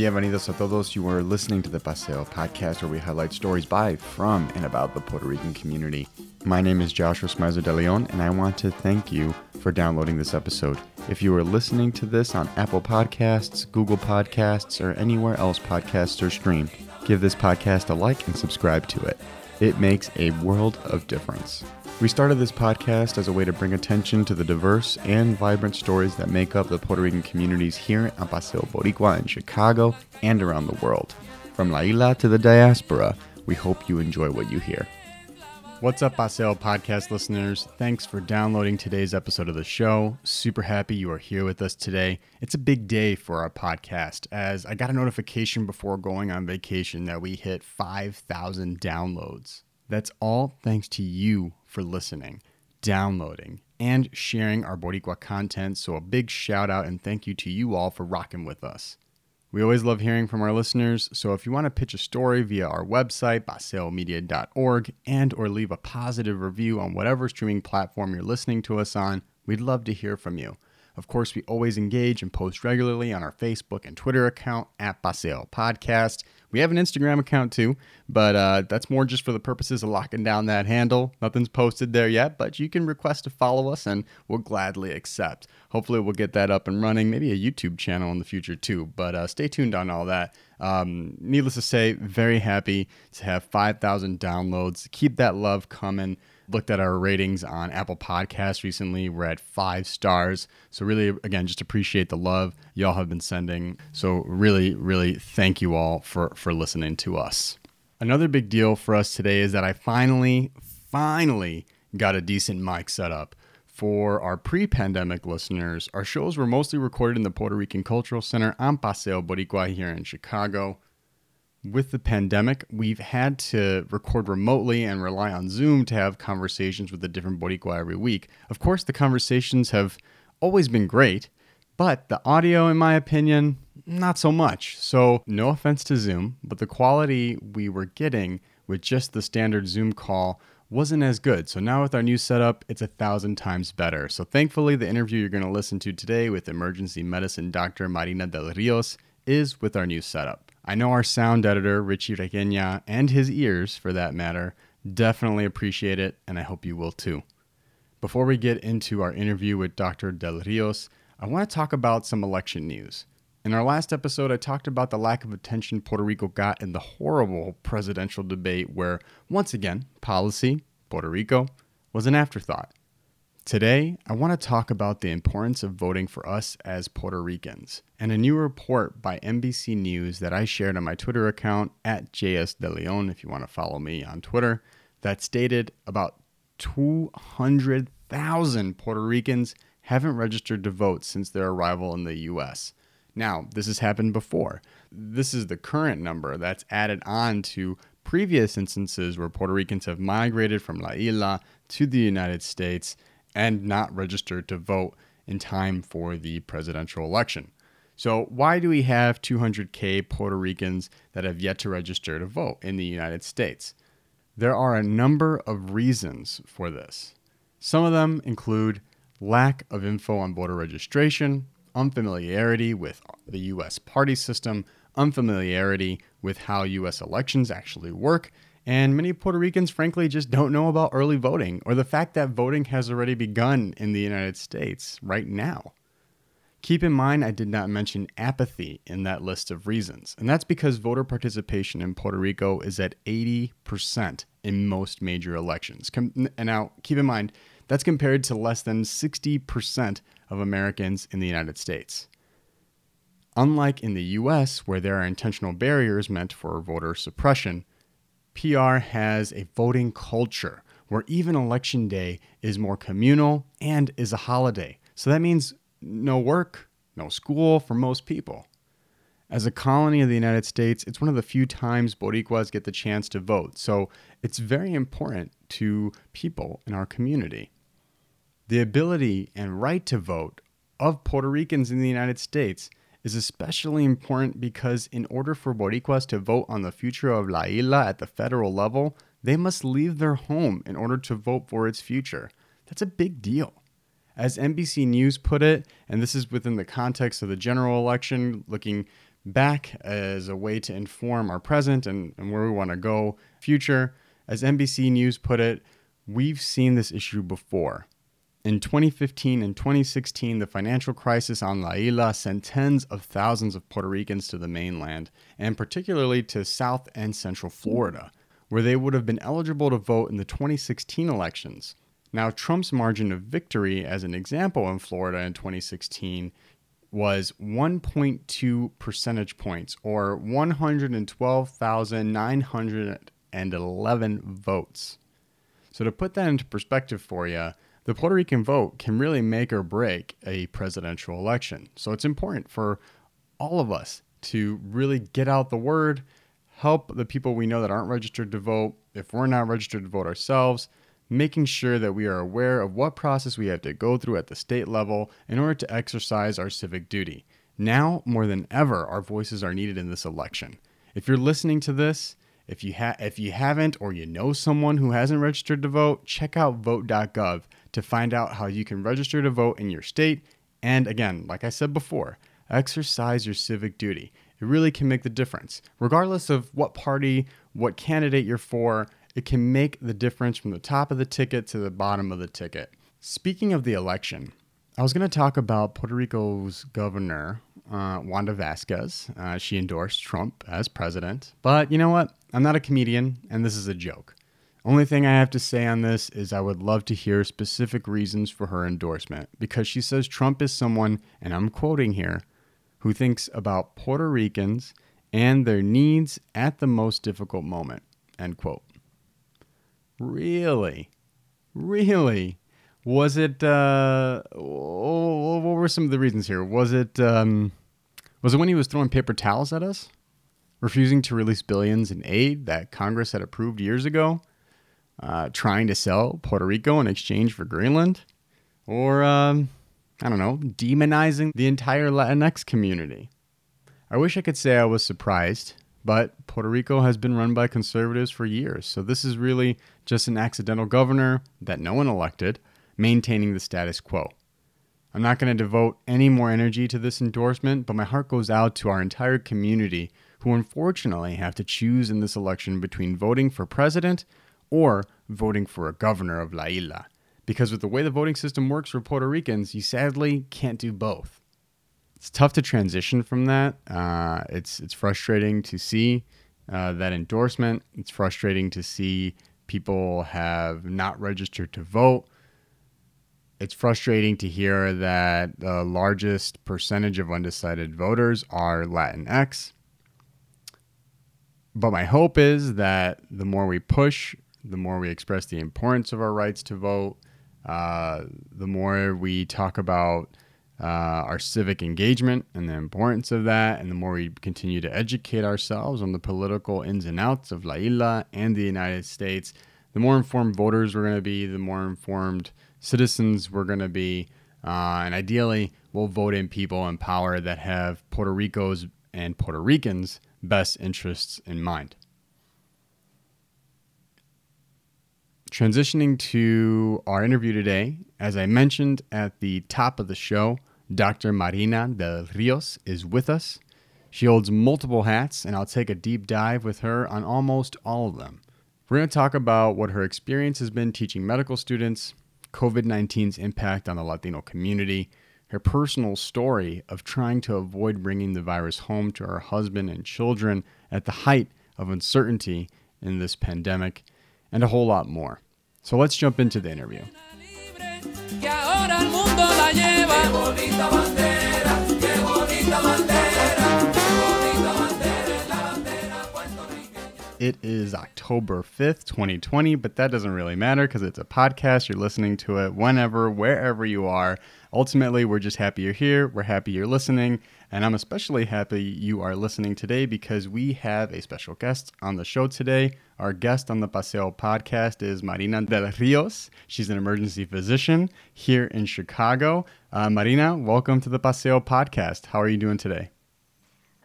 Bienvenidos a todos. You are listening to the Paseo podcast where we highlight stories by, from, and about the Puerto Rican community. My name is Joshua Smizer de Leon, and I want to thank you for downloading this episode. If you are listening to this on Apple Podcasts, Google Podcasts, or anywhere else podcasts are streamed, give this podcast a like and subscribe to it. It makes a world of difference. We started this podcast as a way to bring attention to the diverse and vibrant stories that make up the Puerto Rican communities here at Paseo Boricua in Chicago and around the world. From La Isla to the diaspora, we hope you enjoy what you hear. What's up, Paseo podcast listeners? Thanks for downloading today's episode of the show. Super happy you are here with us today. It's a big day for our podcast as I got a notification before going on vacation that we hit 5,000 downloads. That's all thanks to you for listening, downloading, and sharing our Boricua content. So, a big shout out and thank you to you all for rocking with us. We always love hearing from our listeners, so if you want to pitch a story via our website, paseomedia.org, and or leave a positive review on whatever streaming platform you're listening to us on, we'd love to hear from you. Of course, we always engage and post regularly on our Facebook and Twitter account at Paseo Podcast. We have an Instagram account too, but uh, that's more just for the purposes of locking down that handle. Nothing's posted there yet, but you can request to follow us and we'll gladly accept. Hopefully, we'll get that up and running, maybe a YouTube channel in the future too, but uh, stay tuned on all that. Um, needless to say, very happy to have 5,000 downloads. Keep that love coming looked at our ratings on Apple Podcasts recently. We're at five stars. So, really, again, just appreciate the love y'all have been sending. So, really, really thank you all for, for listening to us. Another big deal for us today is that I finally, finally got a decent mic set up. For our pre pandemic listeners, our shows were mostly recorded in the Puerto Rican Cultural Center on Paseo Boricua here in Chicago with the pandemic, we've had to record remotely and rely on Zoom to have conversations with the different Boricua every week. Of course, the conversations have always been great, but the audio, in my opinion, not so much. So, no offense to Zoom, but the quality we were getting with just the standard Zoom call wasn't as good. So now with our new setup, it's a thousand times better. So thankfully, the interview you're going to listen to today with emergency medicine Dr. Marina Del Rios is with our new setup. I know our sound editor, Richie Requena, and his ears, for that matter, definitely appreciate it, and I hope you will too. Before we get into our interview with Dr. Del Rios, I want to talk about some election news. In our last episode, I talked about the lack of attention Puerto Rico got in the horrible presidential debate where, once again, policy, Puerto Rico, was an afterthought. Today, I want to talk about the importance of voting for us as Puerto Ricans and a new report by NBC News that I shared on my Twitter account at JSDeLeon if you want to follow me on Twitter that stated about 200,000 Puerto Ricans haven't registered to vote since their arrival in the US. Now, this has happened before. This is the current number that's added on to previous instances where Puerto Ricans have migrated from La Isla to the United States and not registered to vote in time for the presidential election. So, why do we have 200K Puerto Ricans that have yet to register to vote in the United States? There are a number of reasons for this. Some of them include lack of info on voter registration, unfamiliarity with the US party system, unfamiliarity with how US elections actually work, and many Puerto Ricans, frankly, just don't know about early voting or the fact that voting has already begun in the United States right now. Keep in mind, I did not mention apathy in that list of reasons, and that's because voter participation in Puerto Rico is at 80% in most major elections. And now, keep in mind, that's compared to less than 60% of Americans in the United States. Unlike in the US, where there are intentional barriers meant for voter suppression, PR has a voting culture where even election day is more communal and is a holiday. So that means no work, no school for most people. As a colony of the United States, it's one of the few times Boricuas get the chance to vote, so it's very important to people in our community. The ability and right to vote of Puerto Ricans in the United States is especially important because in order for Boricuas to vote on the future of La Isla at the federal level, they must leave their home in order to vote for its future. That's a big deal. As NBC News put it, and this is within the context of the general election, looking back as a way to inform our present and, and where we want to go future. As NBC News put it, we've seen this issue before. In 2015 and 2016, the financial crisis on La Isla sent tens of thousands of Puerto Ricans to the mainland, and particularly to South and Central Florida, where they would have been eligible to vote in the 2016 elections. Now, Trump's margin of victory, as an example in Florida in 2016, was 1.2 percentage points, or 112,911 votes. So, to put that into perspective for you, the Puerto Rican vote can really make or break a presidential election. So, it's important for all of us to really get out the word, help the people we know that aren't registered to vote. If we're not registered to vote ourselves, making sure that we are aware of what process we have to go through at the state level in order to exercise our civic duty. Now, more than ever, our voices are needed in this election. If you're listening to this, if you ha- if you haven't or you know someone who hasn't registered to vote, check out vote.gov to find out how you can register to vote in your state. And again, like I said before, exercise your civic duty. It really can make the difference. Regardless of what party, what candidate you're for, it can make the difference from the top of the ticket to the bottom of the ticket. Speaking of the election, I was going to talk about Puerto Rico's governor, uh, Wanda Vázquez. Uh, she endorsed Trump as president. But you know what? I'm not a comedian, and this is a joke. Only thing I have to say on this is I would love to hear specific reasons for her endorsement because she says Trump is someone, and I'm quoting here, who thinks about Puerto Ricans and their needs at the most difficult moment. End quote. Really? Really? Was it uh what were some of the reasons here? Was it um was it when he was throwing paper towels at us? Refusing to release billions in aid that Congress had approved years ago? Uh, trying to sell Puerto Rico in exchange for Greenland? Or, um, I don't know, demonizing the entire Latinx community? I wish I could say I was surprised, but Puerto Rico has been run by conservatives for years, so this is really just an accidental governor that no one elected, maintaining the status quo. I'm not going to devote any more energy to this endorsement, but my heart goes out to our entire community who unfortunately have to choose in this election between voting for president or voting for a governor of La Isla. Because with the way the voting system works for Puerto Ricans, you sadly can't do both it's tough to transition from that. Uh, it's it's frustrating to see uh, that endorsement. It's frustrating to see people have not registered to vote. It's frustrating to hear that the largest percentage of undecided voters are Latinx. But my hope is that the more we push, the more we express the importance of our rights to vote, uh, the more we talk about uh, our civic engagement and the importance of that, and the more we continue to educate ourselves on the political ins and outs of La Isla and the United States, the more informed voters we're going to be, the more informed citizens we're going to be, uh, and ideally, we'll vote in people in power that have Puerto Rico's and Puerto Ricans' best interests in mind. Transitioning to our interview today, as I mentioned at the top of the show, Dr. Marina del Rios is with us. She holds multiple hats, and I'll take a deep dive with her on almost all of them. We're going to talk about what her experience has been teaching medical students, COVID 19's impact on the Latino community, her personal story of trying to avoid bringing the virus home to her husband and children at the height of uncertainty in this pandemic, and a whole lot more. So let's jump into the interview. It is October 5th, 2020, but that doesn't really matter because it's a podcast. You're listening to it whenever, wherever you are. Ultimately, we're just happy you're here. We're happy you're listening. And I'm especially happy you are listening today because we have a special guest on the show today. Our guest on the Paseo podcast is Marina del Rios. She's an emergency physician here in Chicago. Uh, Marina, welcome to the Paseo podcast. How are you doing today?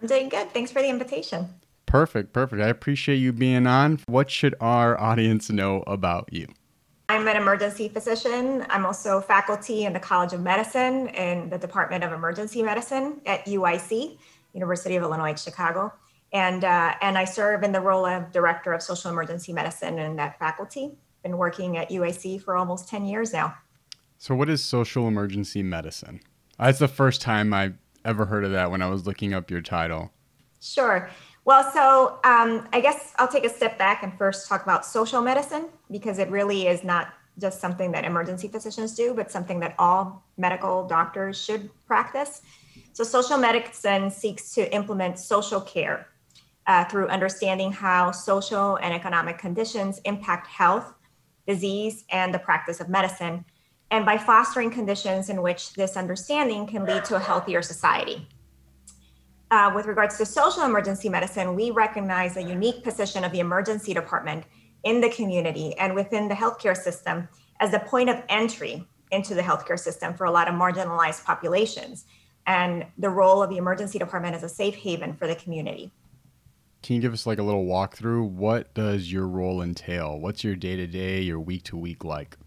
I'm doing good. Thanks for the invitation. Perfect, perfect. I appreciate you being on. What should our audience know about you? I'm an emergency physician. I'm also faculty in the College of Medicine in the Department of Emergency Medicine at UIC. University of Illinois at Chicago. And, uh, and I serve in the role of Director of Social Emergency Medicine in that faculty. Been working at UIC for almost 10 years now. So, what is social emergency medicine? That's the first time I ever heard of that when I was looking up your title. Sure. Well, so um, I guess I'll take a step back and first talk about social medicine because it really is not just something that emergency physicians do, but something that all medical doctors should practice. So, social medicine seeks to implement social care uh, through understanding how social and economic conditions impact health, disease, and the practice of medicine, and by fostering conditions in which this understanding can lead to a healthier society. Uh, with regards to social emergency medicine, we recognize a unique position of the emergency department in the community and within the healthcare system as a point of entry into the healthcare system for a lot of marginalized populations and the role of the emergency department as a safe haven for the community. Can you give us like a little walkthrough? What does your role entail? What's your day to day, your week to week like?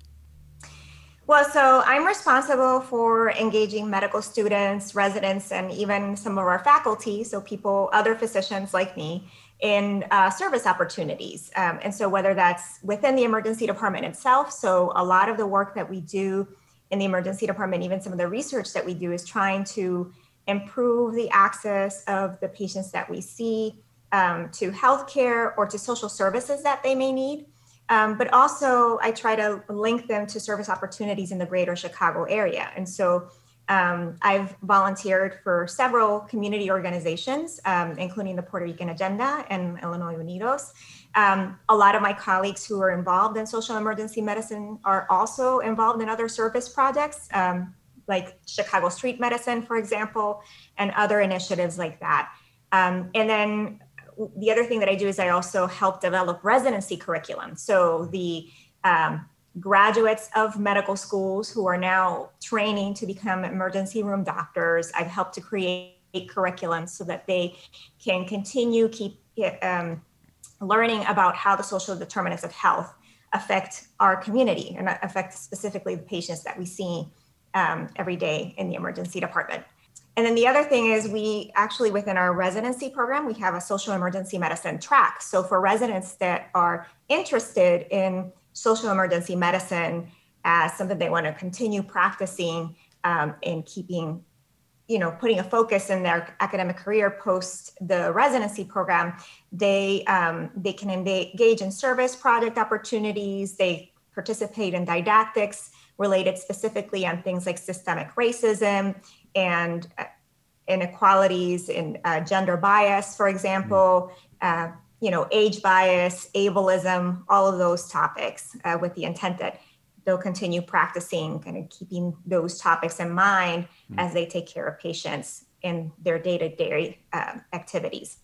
Well, so I'm responsible for engaging medical students, residents, and even some of our faculty, so people, other physicians like me, in uh, service opportunities. Um, and so, whether that's within the emergency department itself, so a lot of the work that we do in the emergency department, even some of the research that we do, is trying to improve the access of the patients that we see um, to healthcare or to social services that they may need. Um, but also, I try to link them to service opportunities in the greater Chicago area. And so, um, I've volunteered for several community organizations, um, including the Puerto Rican Agenda and Illinois Unidos. Um, a lot of my colleagues who are involved in social emergency medicine are also involved in other service projects, um, like Chicago Street Medicine, for example, and other initiatives like that. Um, and then the other thing that I do is I also help develop residency curriculum. So the um, graduates of medical schools who are now training to become emergency room doctors. I've helped to create curriculum so that they can continue keep um, learning about how the social determinants of health affect our community and affect specifically the patients that we see um, every day in the emergency department. And then the other thing is we actually within our residency program, we have a social emergency medicine track. So for residents that are interested in social emergency medicine as something they want to continue practicing um, and keeping you know putting a focus in their academic career post the residency program they um, they can engage in service project opportunities they participate in didactics related specifically on things like systemic racism and uh, inequalities in uh, gender bias for example uh, you know, age bias, ableism, all of those topics uh, with the intent that they'll continue practicing, kind of keeping those topics in mind mm-hmm. as they take care of patients in their day to day activities.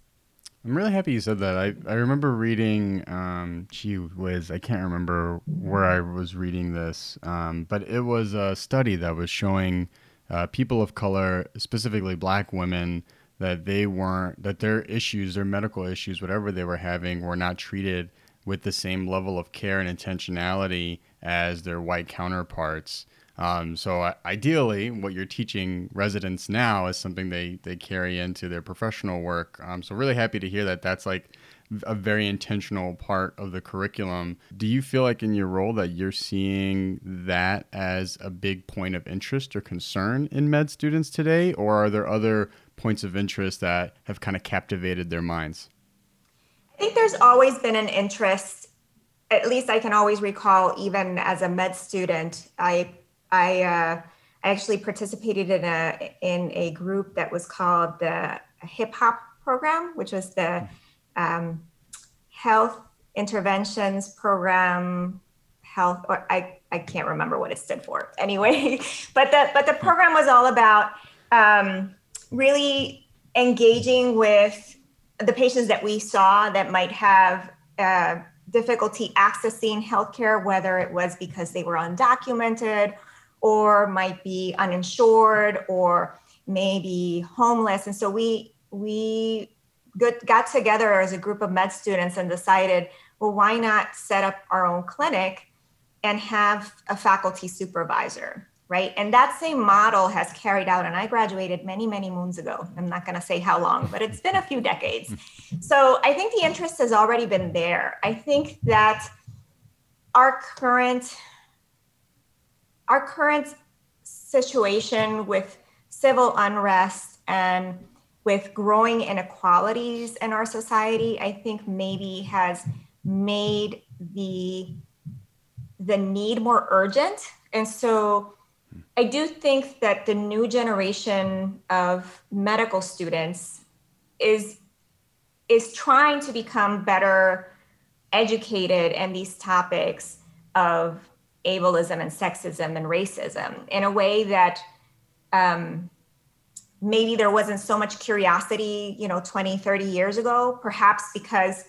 I'm really happy you said that. I, I remember reading, um, gee whiz, I can't remember where I was reading this, um, but it was a study that was showing uh, people of color, specifically black women, that they weren't that their issues their medical issues whatever they were having were not treated with the same level of care and intentionality as their white counterparts. Um, so ideally what you're teaching residents now is something they, they carry into their professional work. Um, so really happy to hear that that's like a very intentional part of the curriculum. Do you feel like in your role that you're seeing that as a big point of interest or concern in med students today, or are there other points of interest that have kind of captivated their minds? I think there's always been an interest. At least I can always recall, even as a med student, I I uh, I actually participated in a in a group that was called the Hip Hop program, which was the um, health interventions program health or I, I can't remember what it stood for. Anyway but the but the program was all about um, really engaging with the patients that we saw that might have uh, difficulty accessing healthcare whether it was because they were undocumented or might be uninsured or maybe homeless. And so we we got together as a group of med students and decided, well, why not set up our own clinic and have a faculty supervisor, right? And that same model has carried out, and I graduated many, many moons ago. I'm not going to say how long, but it's been a few decades. Hmm. So I think the interest has already been there. I think that our current our current situation with civil unrest and with growing inequalities in our society, I think maybe has made the the need more urgent. And so I do think that the new generation of medical students is is trying to become better educated in these topics of ableism and sexism and racism in a way that um, maybe there wasn't so much curiosity you know 20 30 years ago perhaps because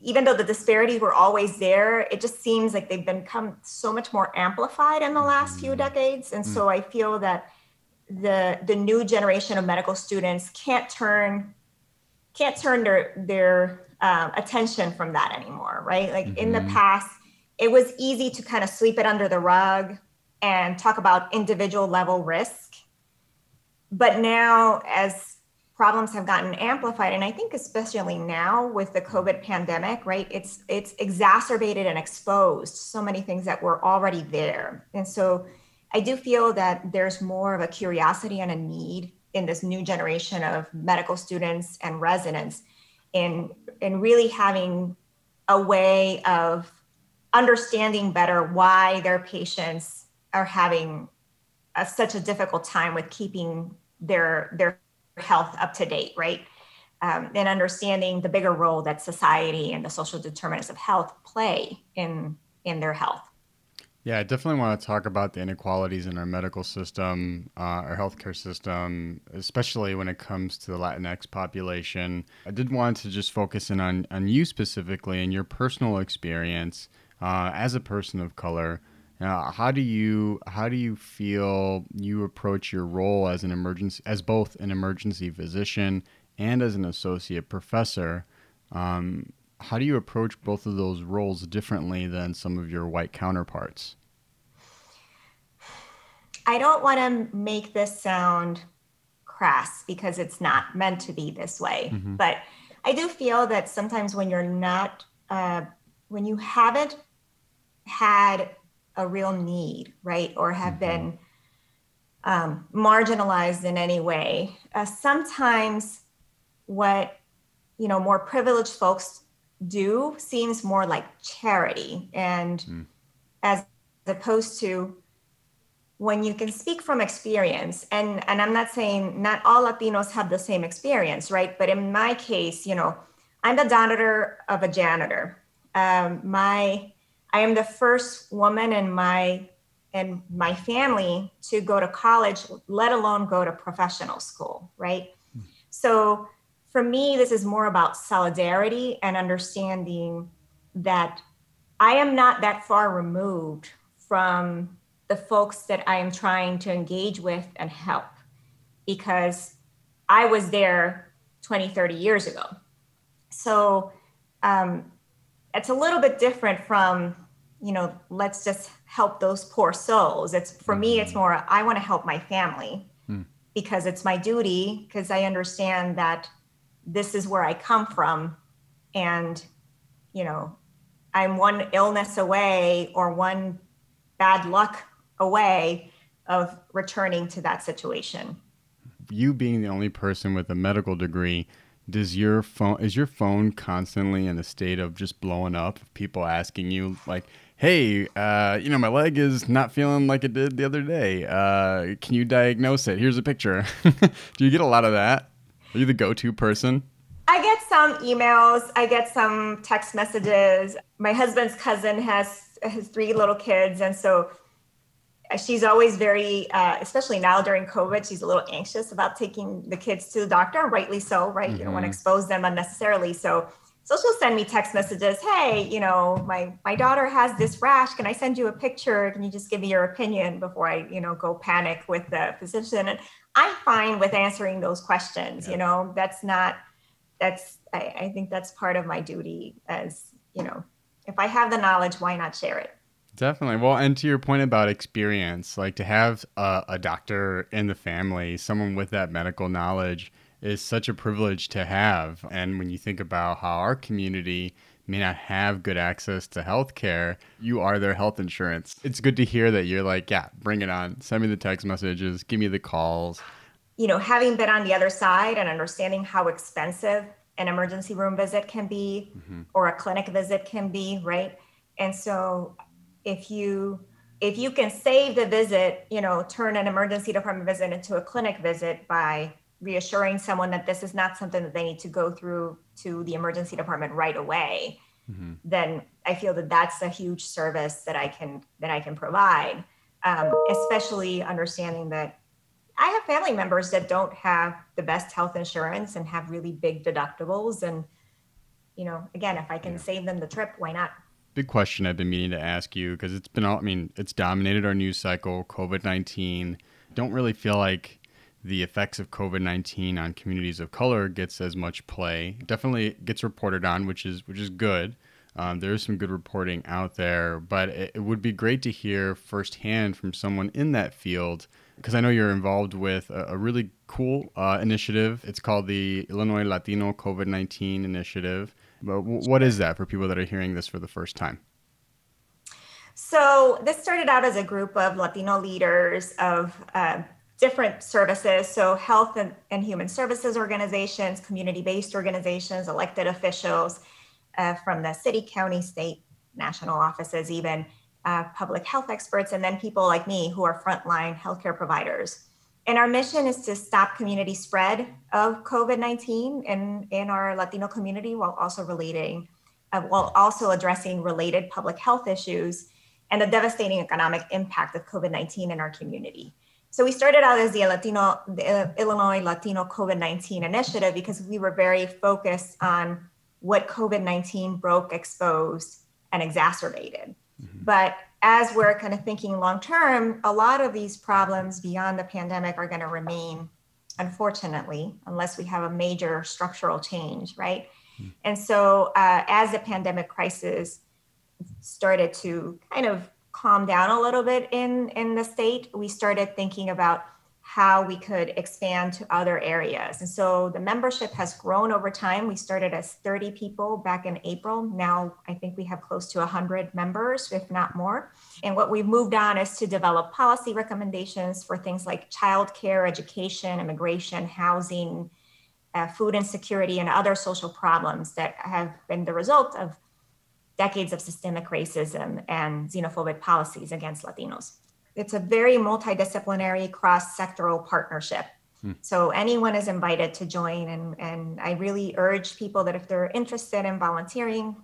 even though the disparities were always there it just seems like they've become so much more amplified in the last few mm-hmm. decades and so i feel that the the new generation of medical students can't turn can't turn their their um, attention from that anymore right like mm-hmm. in the mm-hmm. past it was easy to kind of sweep it under the rug and talk about individual level risk. But now, as problems have gotten amplified, and I think especially now with the COVID pandemic, right? It's it's exacerbated and exposed so many things that were already there. And so I do feel that there's more of a curiosity and a need in this new generation of medical students and residents in in really having a way of understanding better why their patients are having a, such a difficult time with keeping their their health up to date, right? Um, and understanding the bigger role that society and the social determinants of health play in in their health. Yeah, I definitely want to talk about the inequalities in our medical system, uh, our healthcare system, especially when it comes to the Latinx population. I did want to just focus in on, on you specifically and your personal experience uh, as a person of color. Uh, how do you how do you feel you approach your role as an emergency as both an emergency physician and as an associate professor? Um, how do you approach both of those roles differently than some of your white counterparts? I don't want to make this sound crass because it's not meant to be this way, mm-hmm. but I do feel that sometimes when you're not uh, when you haven't had a real need, right, or have mm-hmm. been um, marginalized in any way. Uh, sometimes what you know more privileged folks do seems more like charity, and mm. as opposed to when you can speak from experience and and i'm not saying not all latinos have the same experience right but in my case you know i'm the daughter of a janitor um, my I am the first woman in my in my family to go to college, let alone go to professional school, right? So for me, this is more about solidarity and understanding that I am not that far removed from the folks that I am trying to engage with and help because I was there 20, 30 years ago. So um, it's a little bit different from you know, let's just help those poor souls. It's for mm-hmm. me, it's mm-hmm. more, I want to help my family mm. because it's my duty, because I understand that this is where I come from. And, you know, I'm one illness away or one bad luck away of returning to that situation. You being the only person with a medical degree, does your phone is your phone constantly in a state of just blowing up people asking you like hey, uh, you know, my leg is not feeling like it did the other day. Uh, can you diagnose it? Here's a picture. Do you get a lot of that? Are you the go to person? I get some emails, I get some text messages. My husband's cousin has has three little kids, and so she's always very, uh, especially now during COVID, she's a little anxious about taking the kids to the doctor, rightly so, right? Mm-hmm. You don't want to mm-hmm. expose them unnecessarily. So so she'll send me text messages hey you know my my daughter has this rash. Can i send you a picture? Can you just give me your opinion before i you know go panic with the physician? And i'm fine with answering those questions yeah. you know? That's not that's I, I think that's part of my duty as you know if i have the knowledge why not share it? Definitely. Well, and to your point about experience, like to have a, a, doctor in the family, someone with that medical knowledge, is such a privilege to have. And when you think about how our community may not have good access to health care, you are their health insurance. It's good to hear that you're like, yeah, bring it on. Send me the text messages, give me the calls. You know, having been on the other side and understanding how expensive an emergency room visit can be mm-hmm. or a clinic visit can be, right? And so if you if you can save the visit, you know, turn an emergency department visit into a clinic visit by reassuring someone that this is not something that they need to go through to the emergency department right away mm-hmm. then i feel that that's a huge service that i can that i can provide um, especially understanding that i have family members that don't have the best health insurance and have really big deductibles and you know again if i can yeah. save them the trip why not big question i've been meaning to ask you because it's been all i mean it's dominated our news cycle covid-19 don't really feel like the effects of COVID nineteen on communities of color gets as much play. Definitely gets reported on, which is which is good. Um, there is some good reporting out there, but it, it, would be great to hear firsthand from someone in that field because I know you're involved with a, a really cool uh, initiative. It's called the Illinois Latino COVID 19 Initiative. But w- what is that for people that are hearing this for the first time? So, this started out as a group of Latino leaders of uh, different services. So health and, and human services organizations community-based organizations elected officials uh, from the city county state national offices even uh, public health experts and then people like me who are frontline healthcare providers. And our mission is to stop community spread of covid-19 in, in our latino community while also relating uh, while also addressing related public health issues and the devastating economic impact of covid-19 in our community so we started out as the Latino, the Illinois Latino COVID-19 initiative because we were very focused on what COVID-19 broke, exposed, and exacerbated. Mm-hmm. But as we're kind of thinking long term, a lot of these problems beyond the pandemic are going to remain, unfortunately, unless we have a major structural change, right? Mm-hmm. And so, uh, as the pandemic crisis started to kind of calm down a little bit in in the state, we started thinking about how we could expand to other areas. And so the membership has grown over time. We started as 30 people back in April. Now I think we have close to 100 members, if not more. And what we've moved on is to develop policy recommendations for things like childcare, education, immigration, housing, uh, food insecurity, and other social problems that have been the result of decades of systemic racism and xenophobic policies against Latinos. It's a very multidisciplinary, cross sectoral partnership. Hmm. So anyone is invited to join. And, and I really urge people that if they're interested in volunteering,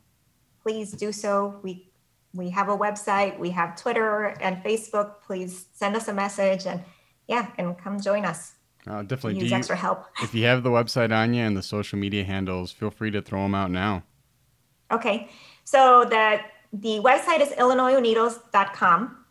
please do so. We we have a website, we have Twitter and Facebook. Please send us a message and yeah, and come join us. Uh, definitely use you, extra help. if you have the website on you and the social media handles, feel free to throw them out now. Okay. So that the website is illinoisunidos.com,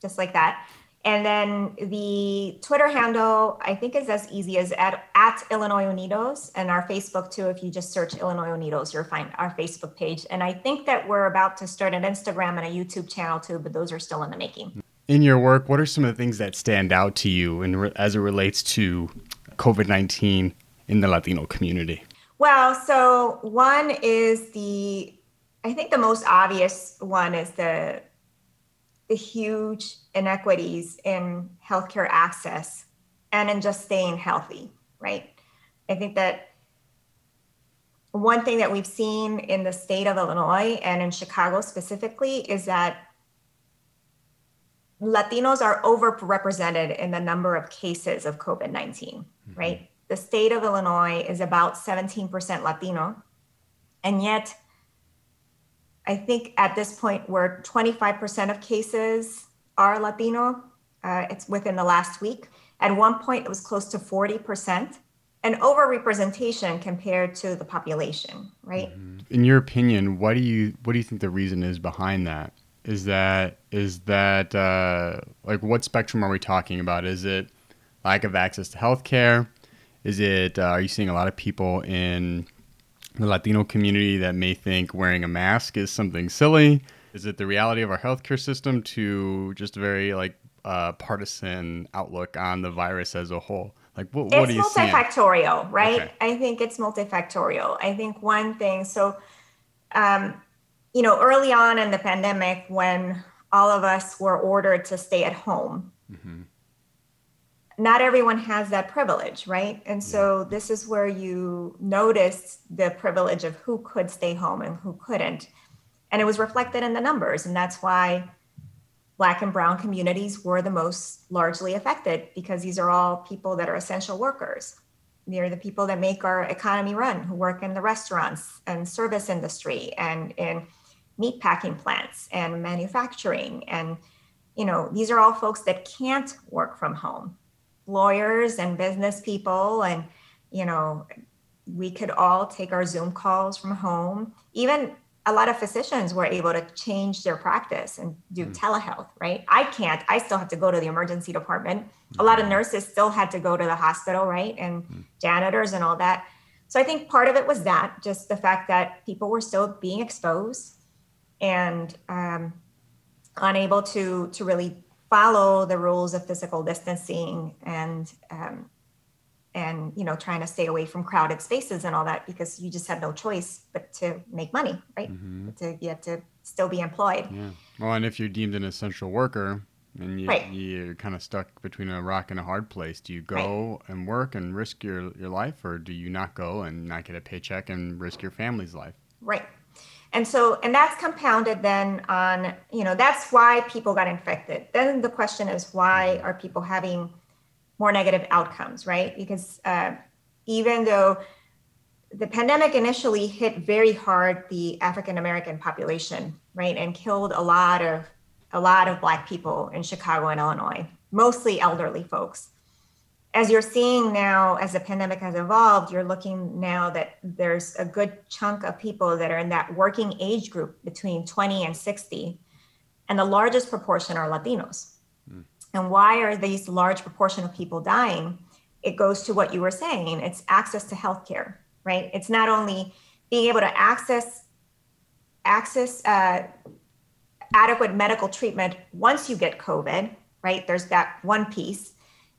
just like that. And then the Twitter handle, I think is as easy as at, at Illinois Unidos and our Facebook too. If you just search Illinois Unidos, you'll find our Facebook page. And I think that we're about to start an Instagram and a YouTube channel too, but those are still in the making. In your work, what are some of the things that stand out to you in as it relates to COVID 19 in the Latino community? Well, so one is the, I think the most obvious one is the, the huge inequities in healthcare access and in just staying healthy, right? I think that one thing that we've seen in the state of Illinois and in Chicago specifically is that Latinos are overrepresented in the number of cases of COVID 19, mm-hmm. right? The state of Illinois is about 17% Latino. And yet, I think at this point, where 25% of cases are Latino, uh, it's within the last week. At one point, it was close to 40%, an overrepresentation compared to the population, right? Mm-hmm. In your opinion, what do you what do you think the reason is behind that? Is that is that uh, like what spectrum are we talking about? Is it lack of access to healthcare? Is it, uh, are you seeing a lot of people in the Latino community that may think wearing a mask is something silly? Is it the reality of our healthcare system to just a very like uh, partisan outlook on the virus as a whole? Like, what, what are you seeing? It's multifactorial, right? Okay. I think it's multifactorial. I think one thing, so, um, you know, early on in the pandemic, when all of us were ordered to stay at home, mm-hmm. Not everyone has that privilege, right? And so this is where you notice the privilege of who could stay home and who couldn't. And it was reflected in the numbers. And that's why Black and Brown communities were the most largely affected because these are all people that are essential workers. They're the people that make our economy run, who work in the restaurants and service industry and in meat packing plants and manufacturing. And, you know, these are all folks that can't work from home. Lawyers and business people, and, you know, we could all take our Zoom calls from home. Even a lot of physicians were able to change their practice and do mm. telehealth, right? I can't. I still have to go to the emergency department. Mm. A lot of hmm. nurses still had to go to the hospital, right? And mm. janitors and all that. So I think part of it was that, just the fact that people were still being exposed and um, unable to to really follow the rules of physical distancing and um, and you know trying to stay away from crowded spaces and all that because you just have no choice but to make money right mm-hmm. to you have to still be employed yeah well and if you're deemed an essential worker and you, right. you're kind of stuck between a rock and a hard place do you go right. and work and risk your, your life or do you not go and not get a paycheck and risk your family's life right and so and that's compounded then on you know that's why people got infected then the question is why mm-hmm. are people having more negative outcomes, right? Because uh, even though the pandemic initially hit very hard the African American population, right, and killed a lot of a lot of Black people in Chicago and Illinois, mostly elderly folks. As you're seeing now, as the pandemic has evolved, you're looking now that there's a good chunk of people that are in that working age group between 20 and 60, and the largest proportion are Latinos. And why are these large proportion of people dying? It goes to what you were saying. It's access to healthcare, right? It's not only being able to access access uh, adequate medical treatment once you get COVID, right? There's that one piece,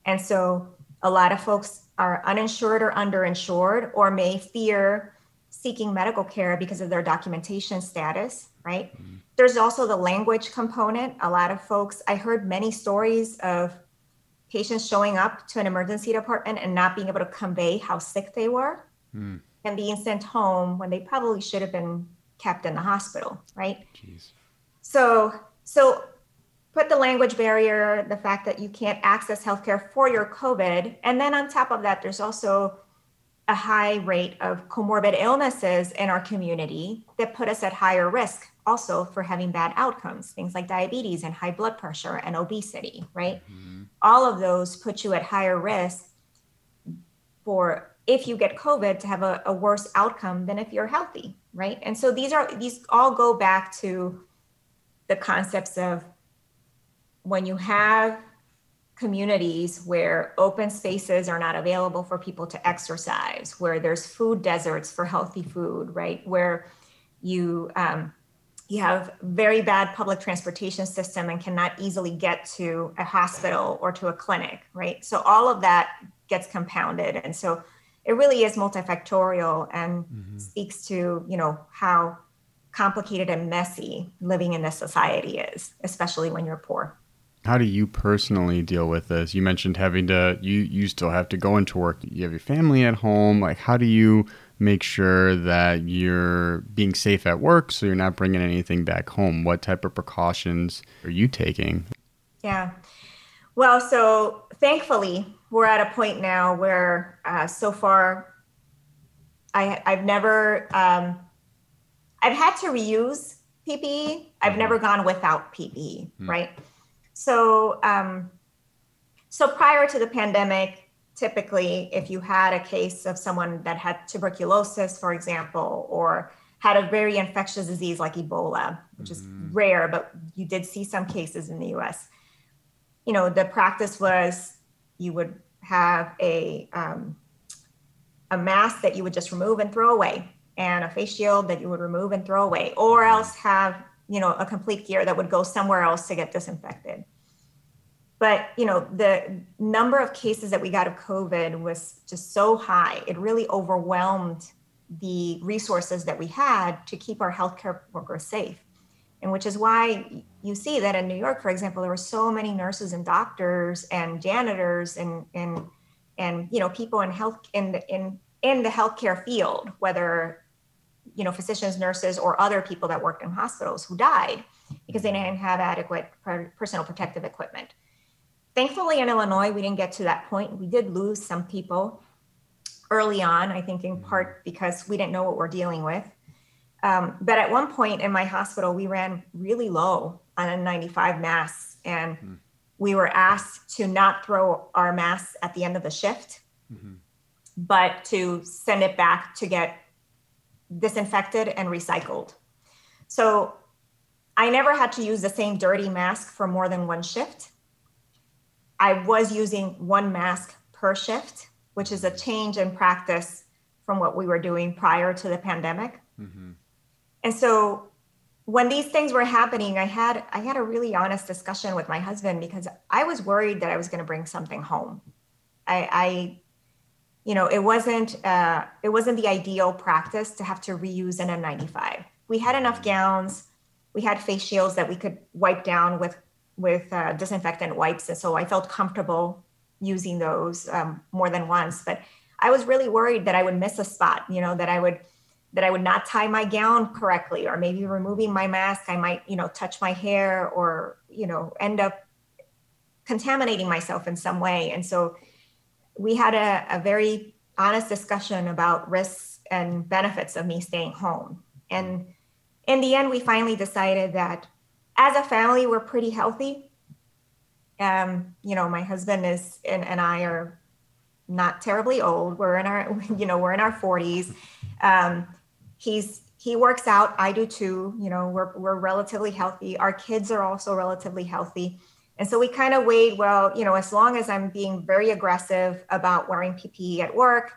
and so a lot of folks are uninsured or underinsured, or may fear seeking medical care because of their documentation status, right? Mm-hmm. There's also the language component. A lot of folks, I heard many stories of patients showing up to an emergency department and not being able to convey how sick they were mm. and being sent home when they probably should have been kept in the hospital, right? Jeez. So, so put the language barrier, the fact that you can't access healthcare for your COVID, and then on top of that, there's also a high rate of comorbid illnesses in our community that put us at higher risk also for having bad outcomes, things like diabetes and high blood pressure and obesity, right? Mm-hmm. All of those put you at higher risk for if you get COVID to have a, a worse outcome than if you're healthy, right? And so these are these all go back to the concepts of when you have communities where open spaces are not available for people to exercise, where there's food deserts for healthy food, right? Where you um, you have very bad public transportation system and cannot easily get to a hospital or to a clinic, right? So all of that gets compounded, and so it really is multifactorial and mm-hmm. speaks to you know how complicated and messy living in this society is, especially when you're poor. How do you personally deal with this? You mentioned having to you you still have to go into work. You have your family at home. Like how do you make sure that you're being safe at work so you're not bringing anything back home? What type of precautions are you taking? Yeah. Well, so thankfully, we're at a point now where uh, so far I, I've never, um, I've had to reuse PPE. I've mm-hmm. never gone without PPE, mm-hmm. right? So, um, so prior to the pandemic, typically, if you had a case of someone that had tuberculosis, for example, or had a very infectious disease like Ebola, which mm-hmm. is rare, but you did see some cases in the US. You know, the practice was you would have a um, a mask that you would just remove and throw away, and a face shield that you would remove and throw away, or else have you know, a complete gear that would go somewhere else to get disinfected. But, you know, the number of cases that we got of COVID was just so high. It really overwhelmed the resources that we had to keep our healthcare workers safe. And which is why you see that in New York, for example, there were so many nurses and doctors and janitors and and and you know people in health in the, in in the healthcare field, whether you know physicians, nurses, or other people that worked in hospitals who died because they didn't have adequate personal protective equipment. Thankfully, in Illinois, we didn't get to that point. We did lose some people early on, I think in part because we didn't know what we're dealing with. Um, but at one point in my hospital, we ran really low on N95 masks, and mm. we were asked to not throw our masks at the end of the shift, mm-hmm. but to send it back to get disinfected and recycled. So I never had to use the same dirty mask for more than one shift. I was using one mask per shift, which is a change in practice from what we were doing prior to the pandemic. Mm-hmm. And so when these things were happening, I had I had a really honest discussion with my husband because I was worried that I was going to bring something home. I, I you know, it wasn't uh, it wasn't the ideal practice to have to reuse an N95. We had enough gowns, we had face shields that we could wipe down with with uh, disinfectant wipes, and so I felt comfortable using those um, more than once. But I was really worried that I would miss a spot. You know, that I would that I would not tie my gown correctly, or maybe removing my mask, I might, you know, touch my hair or, you know, end up contaminating myself in some way. And so we had a, a very honest discussion about risks and benefits of me staying home. And in the end, we finally decided that as a family, we're pretty healthy. Um, you know, my husband is and, and I are not terribly old. We're in our, you know, we're in our 40s. Um, he's he works out i do too you know we're, we're relatively healthy our kids are also relatively healthy and so we kind of weighed well you know as long as i'm being very aggressive about wearing ppe at work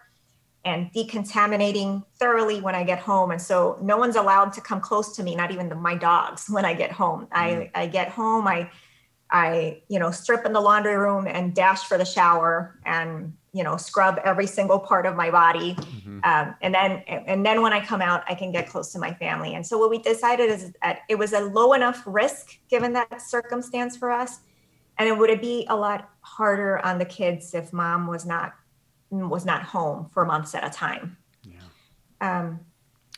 and decontaminating thoroughly when i get home and so no one's allowed to come close to me not even the, my dogs when i get home mm-hmm. i i get home i i you know strip in the laundry room and dash for the shower and you know scrub every single part of my body mm-hmm. um, and then and then when i come out i can get close to my family and so what we decided is that it was a low enough risk given that circumstance for us and it would be a lot harder on the kids if mom was not was not home for months at a time yeah. um,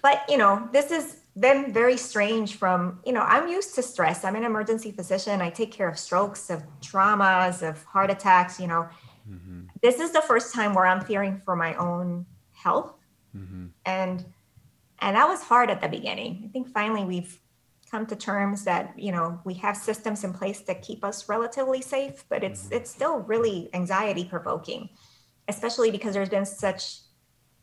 but you know this has been very strange from you know i'm used to stress i'm an emergency physician i take care of strokes of traumas of heart attacks you know Mm-hmm. This is the first time where I'm fearing for my own health. Mm-hmm. And and that was hard at the beginning. I think finally we've come to terms that, you know, we have systems in place that keep us relatively safe, but it's mm-hmm. it's still really anxiety provoking, especially because there's been such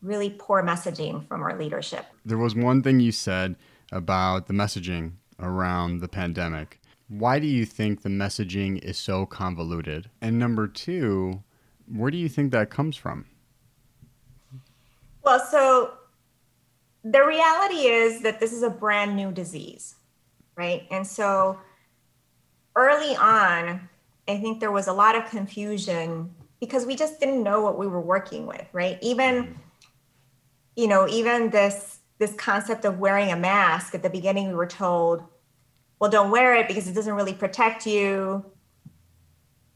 really poor messaging from our leadership. There was one thing you said about the messaging around the pandemic. Why do you think the messaging is so convoluted? And number two, where do you think that comes from? Well, so the reality is that this is a brand new disease, right? And so early on, I think there was a lot of confusion because we just didn't know what we were working with, right? Even, mm-hmm. you know, even this this concept of wearing a mask at the beginning, we were told, well, don't wear it because it doesn't really protect you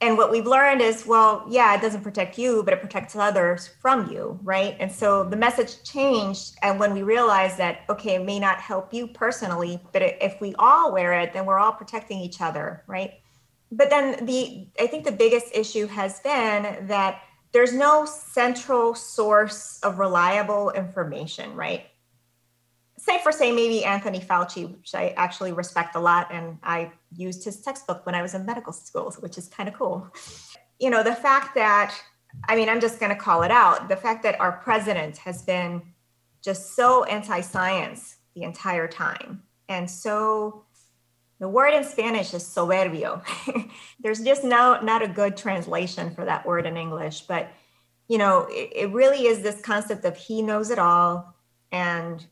and what we've learned is well yeah it doesn't protect you but it protects others from you right? And so the message changed and when we realized that okay it may not help you personally but if we all wear it then we're all protecting each other right? But then the i think the biggest issue has been that there's no central source of reliable information right say for say maybe Anthony Fauci, which I actually respect a lot, and I used his textbook when I was in medical school, which is kind of cool. You know, the fact that I mean, I'm just going to call it out. The fact that our president has been just so anti-science the entire time, and so the word in Spanish is soberbio. There's just no not a good translation for that word in English, but you know, it, it really is this concept of he knows it all and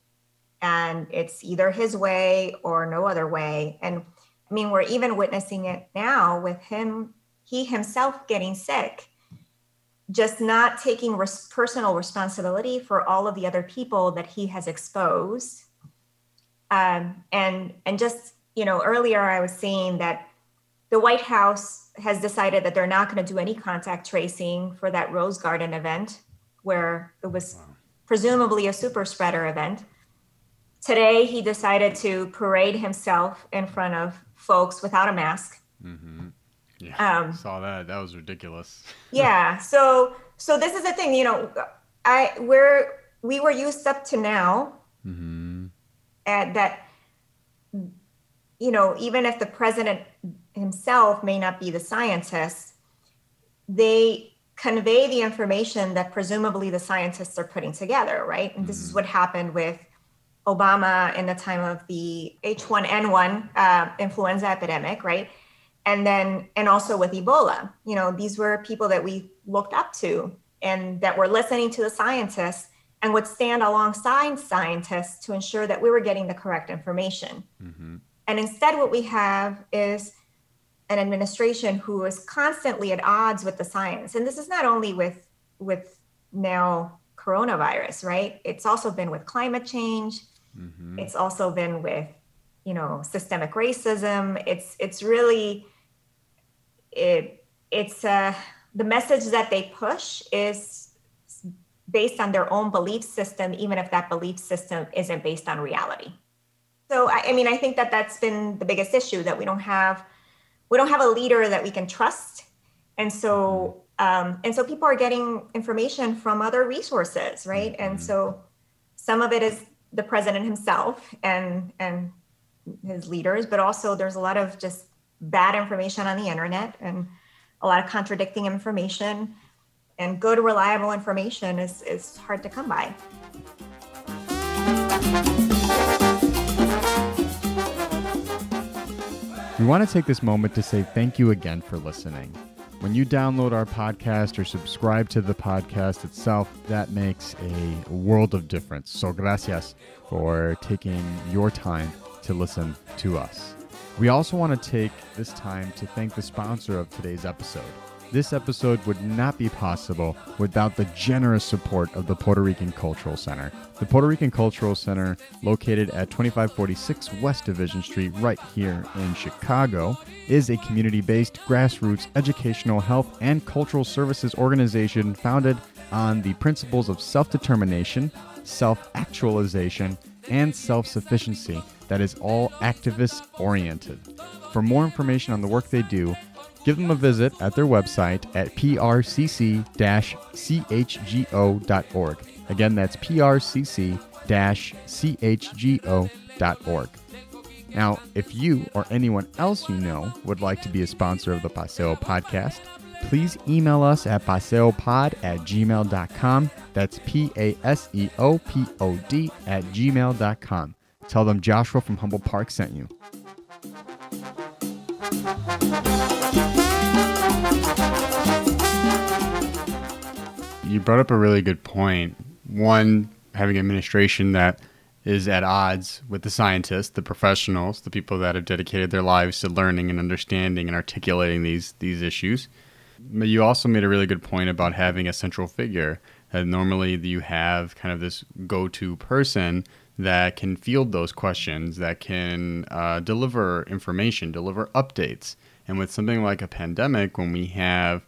and it's either his way or no other way. And I mean, we're even witnessing it now with him, he himself getting sick, just not taking res- personal responsibility for all of the other people that he has exposed. Um, and and just you know, earlier I was saying that the White House has decided that they're not going to do any contact tracing for that Rose Garden event, where it was presumably a super spreader event. Today, he decided to parade himself in front of folks without a mask. Mm-hmm. Yeah, um, saw that. That was ridiculous. yeah. So, so this is the thing. You know, I we're we were used up to now, mm-hmm. and that you know, even if the president himself may not be the scientist, they convey the information that presumably the scientists are putting together, right? And this is mm-hmm. what happened with Obama in the time of the H1N1 uh, influenza epidemic, right? And then, and also with Ebola. You know, these were people that we looked up to and that were listening to the scientists and would stand alongside scientists to ensure that we were getting the correct information. Mm-hmm. And instead, what we have is an administration who is constantly at odds with the science. And this is not only with, with now coronavirus, right? It's also been with climate change. Mm-hmm. It's also been with, you know, systemic racism. It's it's really it it's uh the message that they push is based on their own belief system, even if that belief system isn't based on reality. So I, I mean, I think that that's been the biggest issue that we don't have we don't have a leader that we can trust, and so um, and so people are getting information from other resources, right? And mm-hmm. so some of it is the president himself and and his leaders, but also there's a lot of just bad information on the internet and a lot of contradicting information. And good, reliable information is, is hard to come by. We want to take this moment to say thank you again for listening. When you download our podcast or subscribe to the podcast itself, that makes a world of difference. So, gracias for taking your time to listen to us. We also want to take this time to thank the sponsor of today's episode. This episode would not be possible without the generous support of the Puerto Rican Cultural Center. The Puerto Rican Cultural Center, located at 2546 West Division Street, right here in Chicago, is a community based grassroots educational, health, and cultural services organization founded on the principles of self determination, self actualization, and self sufficiency that is all activist oriented. For more information on the work they do, give them a visit at their website at prcc chgo.org. Again, that's prcc chgo.org. Now, if you or anyone else you know would like to be a sponsor of the Paseo podcast, please email us at paseopod at gmail.com. That's P A S E O P O D at gmail.com. Tell them Joshua from Humboldt Park sent you. You brought up a really good point. One, having administration that is at odds with the scientists, the professionals, the people that have dedicated their lives to learning and understanding and articulating these these issues. But you also made a really good point about having a central figure. That normally you have kind of this go-to person that can field those questions, that can uh, deliver information, deliver updates. And with something like a pandemic, when we have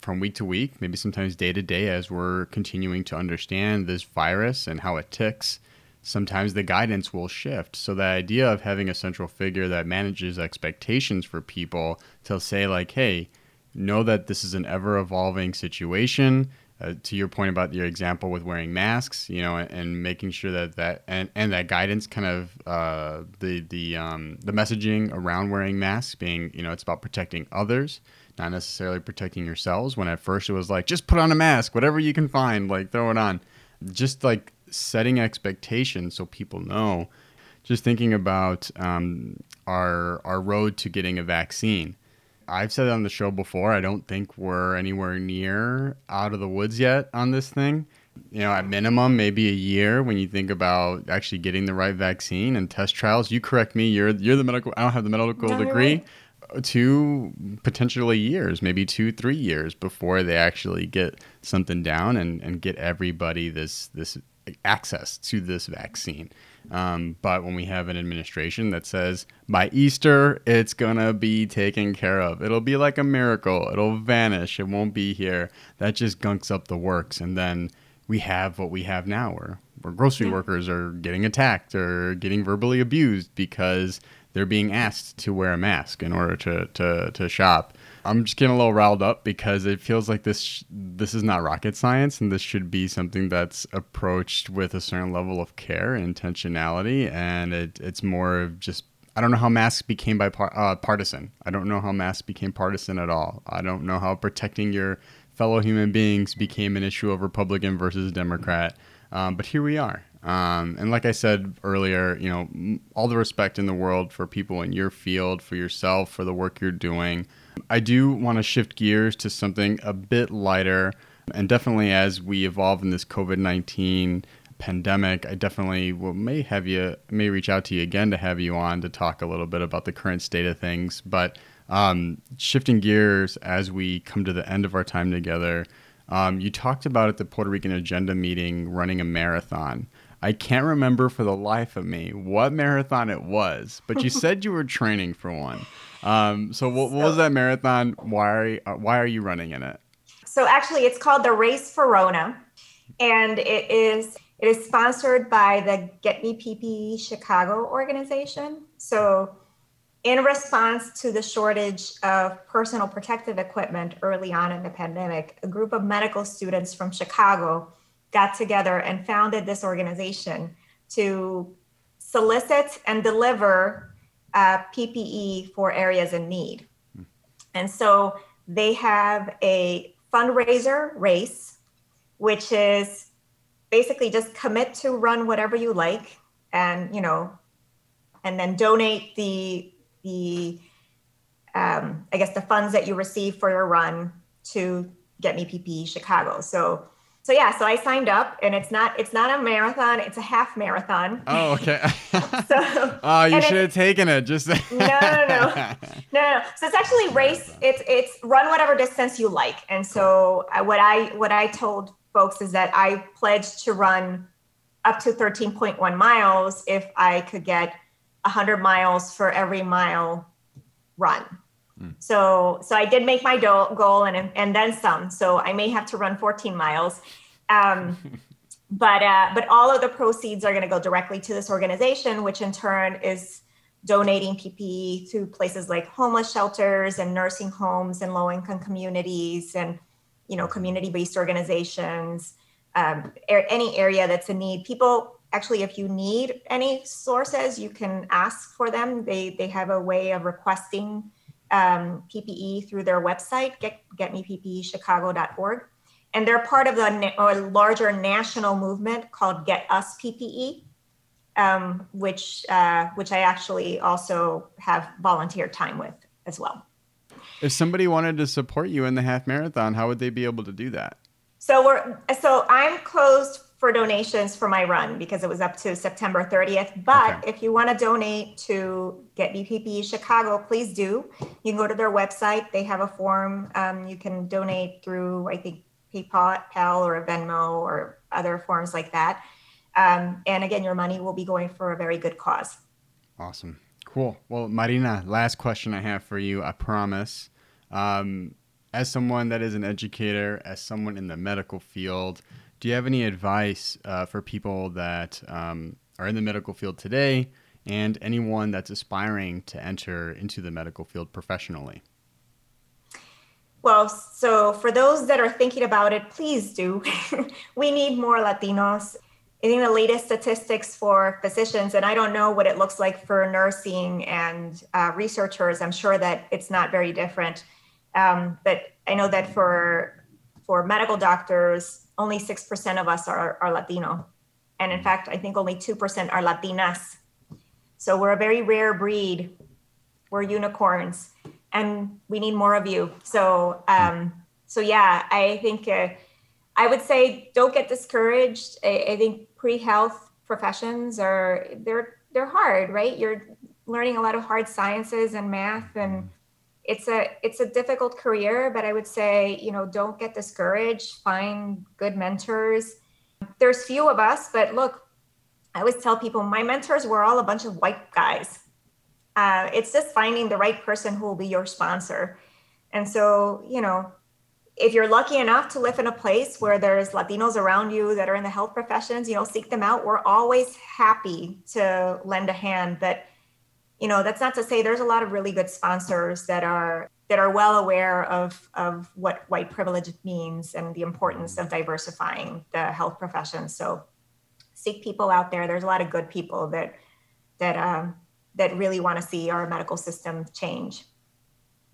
from week to week, maybe sometimes day to day, as we're continuing to understand this virus and how it ticks, sometimes the guidance will shift. So, the idea of having a central figure that manages expectations for people to say, like, hey, know that this is an ever evolving situation. Uh, to your point about your example with wearing masks, you know, and, and making sure that that and, and that guidance kind of uh, the the um, the messaging around wearing masks being, you know, it's about protecting others not necessarily protecting yourselves. When at first it was like, just put on a mask, whatever you can find, like throw it on. Just like setting expectations so people know. Just thinking about um, our our road to getting a vaccine. I've said on the show before. I don't think we're anywhere near out of the woods yet on this thing. you know, at minimum, maybe a year when you think about actually getting the right vaccine and test trials. You correct me. You're you're the medical. I don't have the medical no, degree. Right. Two potentially years, maybe two, three years before they actually get something down and, and get everybody this this access to this vaccine. Um, but when we have an administration that says by Easter it's gonna be taken care of, it'll be like a miracle. It'll vanish. It won't be here. That just gunks up the works, and then we have what we have now, where where grocery yeah. workers are getting attacked or getting verbally abused because they're being asked to wear a mask in order to to, to shop. I'm just getting a little riled up because it feels like this this is not rocket science, and this should be something that's approached with a certain level of care and intentionality. And it, it's more of just I don't know how masks became by uh, partisan. I don't know how masks became partisan at all. I don't know how protecting your fellow human beings became an issue of Republican versus Democrat. Um, but here we are. Um, and like I said earlier, you know, all the respect in the world for people in your field, for yourself, for the work you're doing. I do want to shift gears to something a bit lighter. And definitely as we evolve in this COVID 19 pandemic, I definitely will, may have you, may reach out to you again to have you on to talk a little bit about the current state of things. But um, shifting gears as we come to the end of our time together, um, you talked about at the Puerto Rican Agenda meeting running a marathon. I can't remember for the life of me what marathon it was, but you said you were training for one. Um, so what, what, was that marathon? Why are you, uh, why are you running in it? So actually, it's called the Race for Rona, and it is it is sponsored by the Get Me PPE Chicago organization. So in response to the shortage of personal protective equipment early on in the pandemic, a group of medical students from Chicago got together and founded this organization to solicit and deliver uh, PPE for areas in need. And so they have a fundraiser race, which is basically just commit to run whatever you like and, you know, and then donate the, the, um, I guess the funds that you receive for your run to Get Me PPE Chicago. So so yeah, so I signed up, and it's not it's not a marathon; it's a half marathon. Oh, okay. so oh, you should have taken it. Just no, no, no, no, no. So it's actually race. It's it's run whatever distance you like. And so uh, what I what I told folks is that I pledged to run up to 13.1 miles if I could get 100 miles for every mile run. Mm. So, so I did make my do- goal and and then some. So I may have to run 14 miles, um, but uh, but all of the proceeds are going to go directly to this organization, which in turn is donating PPE to places like homeless shelters and nursing homes and low income communities and you know community based organizations. Um, any area that's in need. People actually, if you need any sources, you can ask for them. They they have a way of requesting um, PPE through their website, get, getmeppechicago.org. And they're part of the na- larger national movement called Get Us PPE, um, which, uh, which I actually also have volunteer time with as well. If somebody wanted to support you in the half marathon, how would they be able to do that? So we're so I'm closed for donations for my run because it was up to September 30th. But okay. if you want to donate to Get PPE Chicago, please do. You can go to their website. They have a form. Um, you can donate through, I think, PayPal or a Venmo or other forms like that. Um, and again, your money will be going for a very good cause. Awesome. Cool. Well, Marina, last question I have for you, I promise. Um, as someone that is an educator, as someone in the medical field, do you have any advice uh, for people that um, are in the medical field today and anyone that's aspiring to enter into the medical field professionally? Well, so for those that are thinking about it, please do. we need more Latinos. I think the latest statistics for physicians, and I don't know what it looks like for nursing and uh, researchers. I'm sure that it's not very different, um, but I know that for for medical doctors, only 6% of us are, are Latino. And in mm. fact, I think only 2% are Latinas. So we're a very rare breed. We're unicorns and we need more of you. So, um, so yeah, I think uh, I would say don't get discouraged. I, I think pre-health professions are they're they're hard, right? You're learning a lot of hard sciences and math and it's a it's a difficult career but i would say you know don't get discouraged. Find good mentors. There's few of us but look i always tell people my mentors were all a bunch of white guys. Uh, it's just finding the right person who will be your sponsor. And so you know if you're lucky enough to live in a place where there's latinos around you that are in the health professions you know seek them out. We're always happy to lend a hand but you know that's not to say there's a lot of really good sponsors that are that are well aware of of what white privilege means and the importance of diversifying the health profession. So seek people out there. There's a lot of good people that that um, that really want to see our medical system change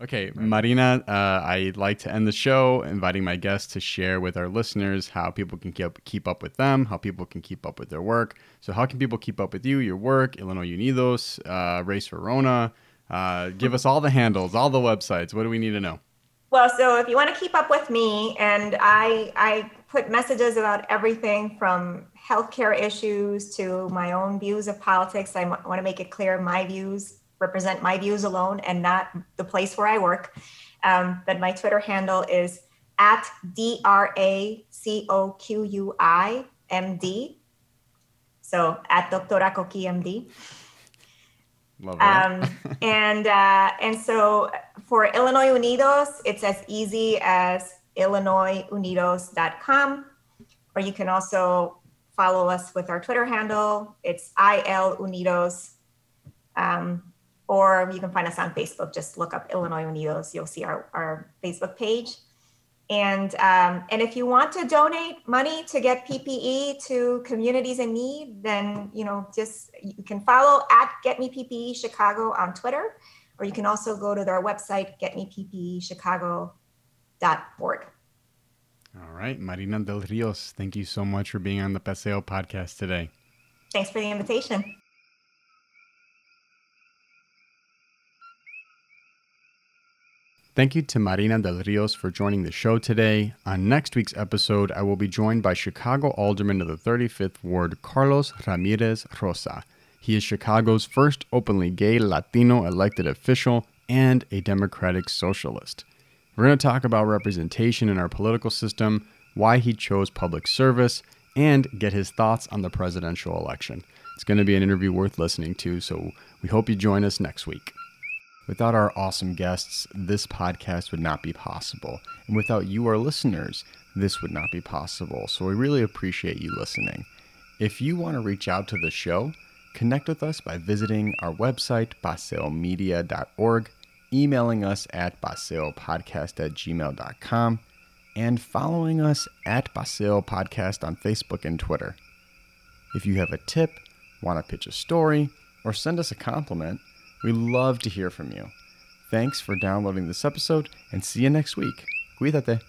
Okay, Marina, uh, I'd like to end the show inviting my guests to share with our listeners how people can keep, keep up with them, how people can keep up with their work. So, how can people keep up with you, your work, Illinois Unidos, uh, Race for Rona? Uh, give us all the handles, all the websites. What do we need to know? Well, so if you want to keep up with me, and I, I put messages about everything from healthcare issues to my own views of politics. I want to make it clear my views represent my views alone and not the place where I work. Um, but my Twitter handle is at D R A C O Q U I M D. So at Doctora Coqui MD. Love that. Um, and uh, and so for Illinois Unidos, it's as easy as illinoisunidos.com, or you can also follow us with our Twitter handle. It's IL Unidos. Um, or you can find us on Facebook. Just look up Illinois Unidos. You'll see our, our Facebook page. And um, and if you want to donate money to get PPE to communities in need, then you know just you can follow at Get Me PPE Chicago on Twitter, or you can also go to their website getmeppechicago.org. All right, Marina Del Rios, thank you so much for being on the Paseo podcast today. Thanks for the invitation. Thank you to Marina Del Rios for joining the show today. On next week's episode, I will be joined by Chicago Alderman of the 35th Ward, Carlos Ramirez Rosa. He is Chicago's first openly gay Latino elected official and a democratic socialist. We're going to talk about representation in our political system, why he chose public service, and get his thoughts on the presidential election. It's going to be an interview worth listening to, so we hope you join us next week. Without our awesome guests, this podcast would not be possible. And without you, our listeners, this would not be possible. So we really appreciate you listening. If you want to reach out to the show, connect with us by visiting our website, paseomedia.org, emailing us at paseopodcast at gmail.com, and following us at Paseo Podcast on Facebook and Twitter. If you have a tip, want to pitch a story, or send us a compliment, we love to hear from you. Thanks for downloading this episode and see you next week. Cuídate.